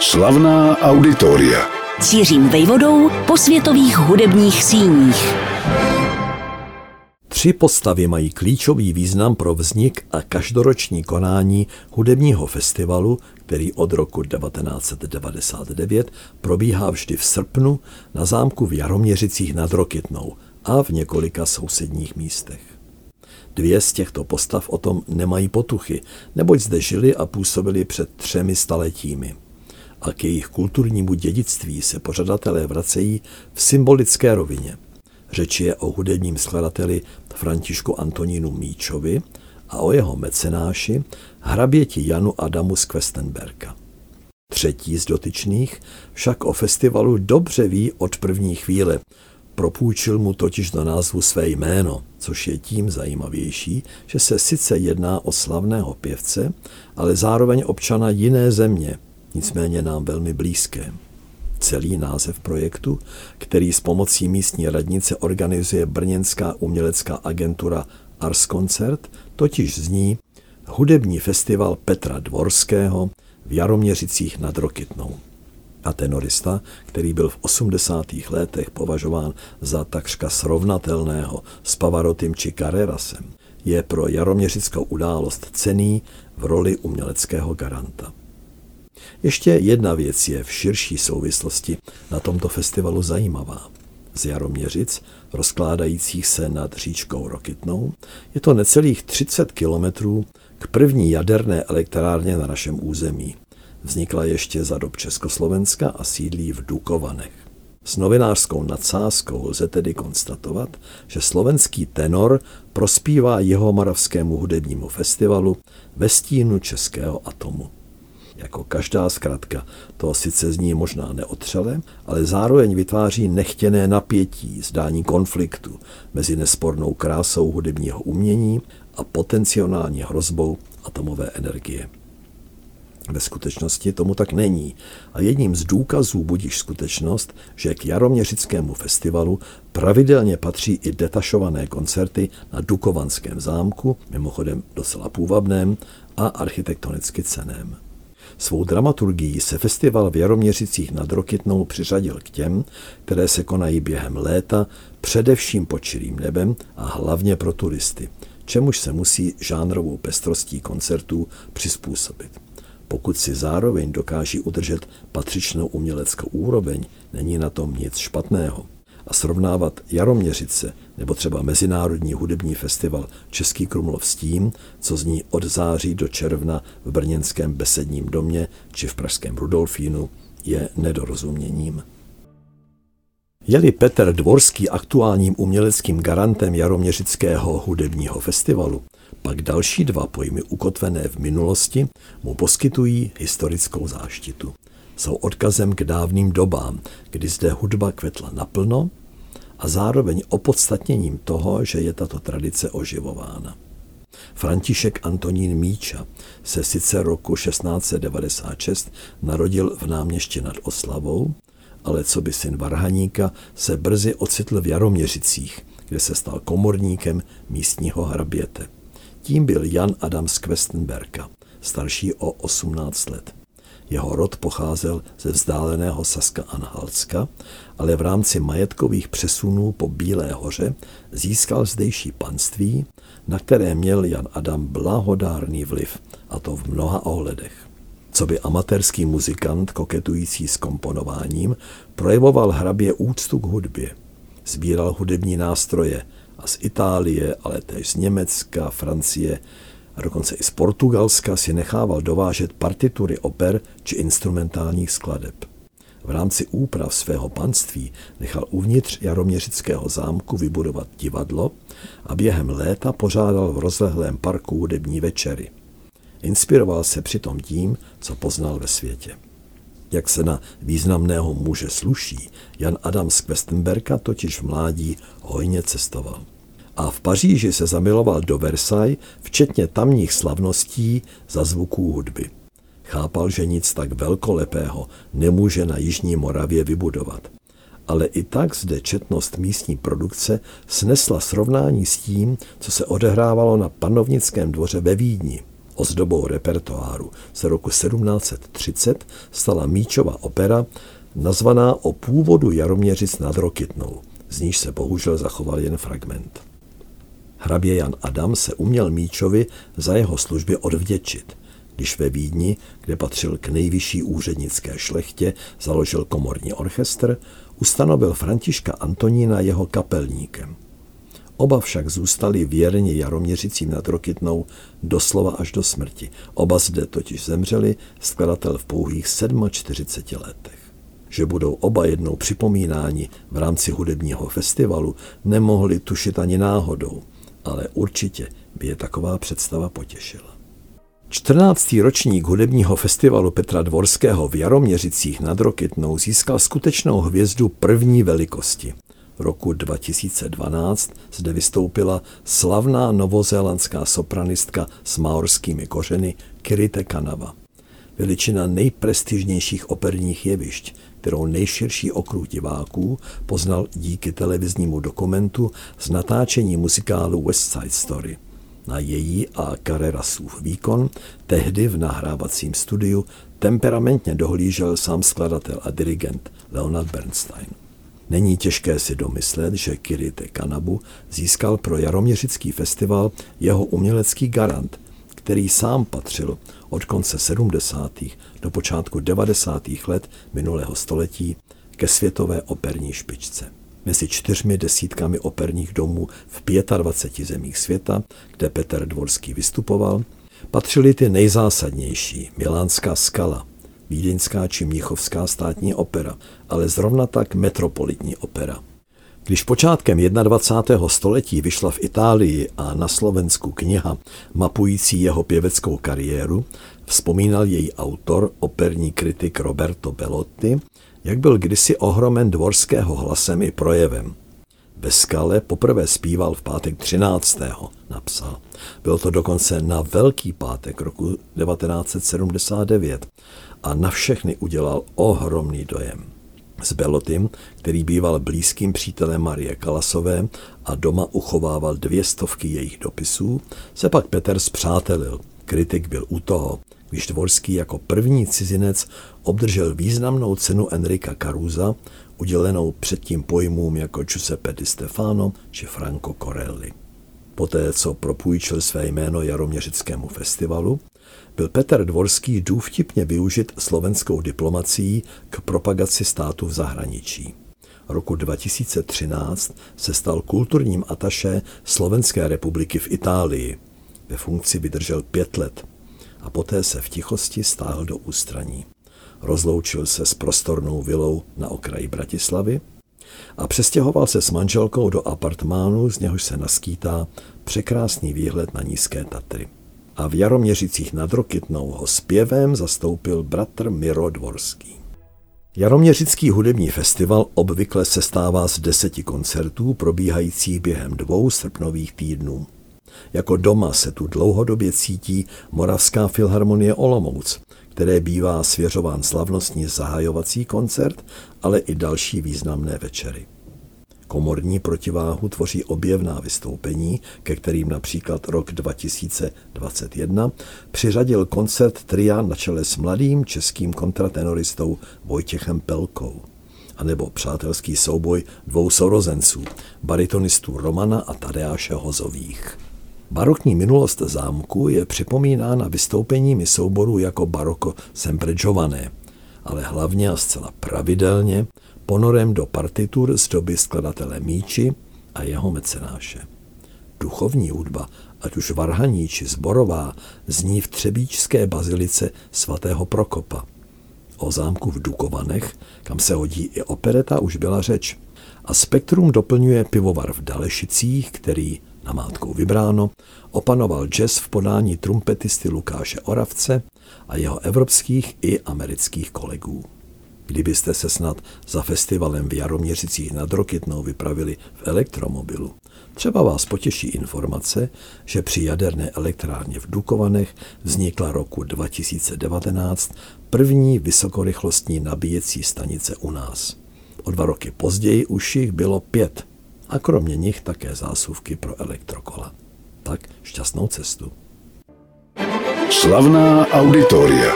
Slavná auditoria. Cířím vejvodou po světových hudebních síních. Tři postavy mají klíčový význam pro vznik a každoroční konání hudebního festivalu, který od roku 1999 probíhá vždy v srpnu na zámku v Jaroměřicích nad Rokytnou a v několika sousedních místech. Dvě z těchto postav o tom nemají potuchy, neboť zde žili a působili před třemi staletími. A k jejich kulturnímu dědictví se pořadatelé vracejí v symbolické rovině. Řeč je o hudebním skladateli Františku Antonínu Míčovi a o jeho mecenáši hraběti Janu Adamu z Questenberka. Třetí z dotyčných však o festivalu dobře ví od první chvíle, Propůjčil mu totiž do názvu své jméno, což je tím zajímavější, že se sice jedná o slavného pěvce, ale zároveň občana jiné země, nicméně nám velmi blízké. Celý název projektu, který s pomocí místní radnice organizuje brněnská umělecká agentura Ars Concert, totiž zní Hudební festival Petra Dvorského v Jaroměřicích nad Rokytnou a tenorista, který byl v 80. letech považován za takřka srovnatelného s Pavarotym či Carrerasem, je pro jaroměřickou událost cený v roli uměleckého garanta. Ještě jedna věc je v širší souvislosti na tomto festivalu zajímavá. Z Jaroměřic, rozkládajících se nad říčkou Rokytnou, je to necelých 30 kilometrů k první jaderné elektrárně na našem území, Vznikla ještě za dob Československa a sídlí v Dukovanech. S novinářskou nadsázkou lze tedy konstatovat, že slovenský tenor prospívá jeho moravskému hudebnímu festivalu ve stínu českého atomu. Jako každá zkratka, to sice zní možná neotřele, ale zároveň vytváří nechtěné napětí, zdání konfliktu mezi nespornou krásou hudebního umění a potenciální hrozbou atomové energie. Ve skutečnosti tomu tak není. A jedním z důkazů budíš skutečnost, že k Jaroměřickému festivalu pravidelně patří i detašované koncerty na Dukovanském zámku, mimochodem docela půvabném a architektonicky ceném. Svou dramaturgií se festival v Jaroměřicích nad Rokytnou přiřadil k těm, které se konají během léta, především pod čirým nebem a hlavně pro turisty, čemuž se musí žánrovou pestrostí koncertů přizpůsobit. Pokud si zároveň dokáží udržet patřičnou uměleckou úroveň, není na tom nic špatného. A srovnávat Jaroměřice nebo třeba Mezinárodní hudební festival Český Krumlov s tím, co zní od září do června v brněnském Besedním domě či v pražském Rudolfínu, je nedorozuměním. Je-li Petr Dvorský aktuálním uměleckým garantem Jaroměřického hudebního festivalu, pak další dva pojmy ukotvené v minulosti mu poskytují historickou záštitu. Jsou odkazem k dávným dobám, kdy zde hudba kvetla naplno a zároveň opodstatněním toho, že je tato tradice oživována. František Antonín Míča se sice roku 1696 narodil v náměště nad Oslavou, ale co by syn Varhaníka se brzy ocitl v Jaroměřicích, kde se stal komorníkem místního hraběte. Tím byl Jan Adam z Questenberka, starší o 18 let. Jeho rod pocházel ze vzdáleného Saska Anhalska, ale v rámci majetkových přesunů po Bílé hoře získal zdejší panství, na které měl Jan Adam blahodárný vliv, a to v mnoha ohledech. Co by amatérský muzikant koketující s komponováním projevoval hrabě úctu k hudbě. Sbíral hudební nástroje, a z Itálie, ale též z Německa, Francie a dokonce i z Portugalska si nechával dovážet partitury oper či instrumentálních skladeb. V rámci úprav svého panství nechal uvnitř Jaroměřického zámku vybudovat divadlo a během léta pořádal v rozlehlém parku hudební večery. Inspiroval se přitom tím, co poznal ve světě. Jak se na významného muže sluší, Jan Adam z Questenberka totiž v mládí hojně cestoval. A v Paříži se zamiloval do Versailles, včetně tamních slavností za zvuků hudby. Chápal, že nic tak velkolepého nemůže na Jižní Moravě vybudovat. Ale i tak zde četnost místní produkce snesla srovnání s tím, co se odehrávalo na panovnickém dvoře ve Vídni. Ozdobou repertoáru z roku 1730 stala Míčova opera, nazvaná o původu Jaroměřic nad Rokytnou, z níž se bohužel zachoval jen fragment. Hrabě Jan Adam se uměl Míčovi za jeho služby odvděčit, když ve Vídni, kde patřil k nejvyšší úřednické šlechtě, založil komorní orchestr, ustanovil Františka Antonína jeho kapelníkem. Oba však zůstali věrni Jaroměřicím nad Rokytnou doslova až do smrti. Oba zde totiž zemřeli, skladatel v pouhých 47 letech. Že budou oba jednou připomínáni v rámci hudebního festivalu, nemohli tušit ani náhodou, ale určitě by je taková představa potěšila. 14. ročník hudebního festivalu Petra Dvorského v Jaroměřicích nad Rokytnou získal skutečnou hvězdu první velikosti. V roku 2012 zde vystoupila slavná novozélandská sopranistka s maorskými kořeny Kirite Kanava. Veličina nejprestižnějších operních jevišť, kterou nejširší okruh diváků poznal díky televiznímu dokumentu z natáčení muzikálu West Side Story. Na její a Carrerasův výkon tehdy v nahrávacím studiu temperamentně dohlížel sám skladatel a dirigent Leonard Bernstein. Není těžké si domyslet, že Kirite Kanabu získal pro Jaroměřický festival jeho umělecký garant, který sám patřil od konce 70. do počátku 90. let minulého století ke světové operní špičce. Mezi čtyřmi desítkami operních domů v 25 zemích světa, kde Petr Dvorský vystupoval, patřily ty nejzásadnější Milánská skala, Vídeňská či Míchovská státní opera, ale zrovna tak metropolitní opera. Když počátkem 21. století vyšla v Itálii a na Slovensku kniha mapující jeho pěveckou kariéru, vzpomínal její autor, operní kritik Roberto Bellotti, jak byl kdysi ohromen dvorského hlasem i projevem. Ve skale poprvé zpíval v pátek 13. napsal. Bylo to dokonce na Velký pátek roku 1979 a na všechny udělal ohromný dojem. S Belotym, který býval blízkým přítelem Marie Kalasové a doma uchovával dvě stovky jejich dopisů, se pak Petr zpřátelil. Kritik byl u toho, když Dvorský jako první cizinec obdržel významnou cenu Enrika Caruza, udělenou předtím pojmům jako Giuseppe Di Stefano či Franco Corelli. Poté, co propůjčil své jméno Jaroměřickému festivalu, byl Petr Dvorský důvtipně využit slovenskou diplomací k propagaci státu v zahraničí. Roku 2013 se stal kulturním ataše Slovenské republiky v Itálii. Ve funkci vydržel pět let a poté se v tichosti stáhl do ústraní. Rozloučil se s prostornou vilou na okraji Bratislavy a přestěhoval se s manželkou do apartmánu, z něhož se naskýtá překrásný výhled na nízké Tatry a v Jaroměřicích nad Rokytnou ho zpěvem zastoupil bratr Miro Dvorský. Jaroměřický hudební festival obvykle sestává z deseti koncertů probíhajících během dvou srpnových týdnů. Jako doma se tu dlouhodobě cítí Moravská filharmonie Olomouc, které bývá svěřován slavnostní zahajovací koncert, ale i další významné večery. Komorní protiváhu tvoří objevná vystoupení, ke kterým například rok 2021 přiřadil koncert tria na čele s mladým českým kontratenoristou Vojtěchem Pelkou a nebo přátelský souboj dvou sorozenců, baritonistů Romana a Tadeáše Hozových. Barokní minulost zámku je připomínána vystoupeními souborů jako baroko sempre giované, ale hlavně a zcela pravidelně ponorem do partitur z doby skladatele Míči a jeho mecenáše. Duchovní hudba, ať už varhaní či zborová, zní v Třebíčské bazilice svatého Prokopa. O zámku v Dukovanech, kam se hodí i opereta, už byla řeč. A spektrum doplňuje pivovar v Dalešicích, který, namátkou vybráno, opanoval jazz v podání trumpetisty Lukáše Oravce a jeho evropských i amerických kolegů. Kdybyste se snad za festivalem v Jaroměřicích nad Rokytnou vypravili v elektromobilu, třeba vás potěší informace, že při jaderné elektrárně v Dukovanech vznikla roku 2019 první vysokorychlostní nabíjecí stanice u nás. O dva roky později už jich bylo pět a kromě nich také zásuvky pro elektrokola. Tak šťastnou cestu. Slavná auditoria.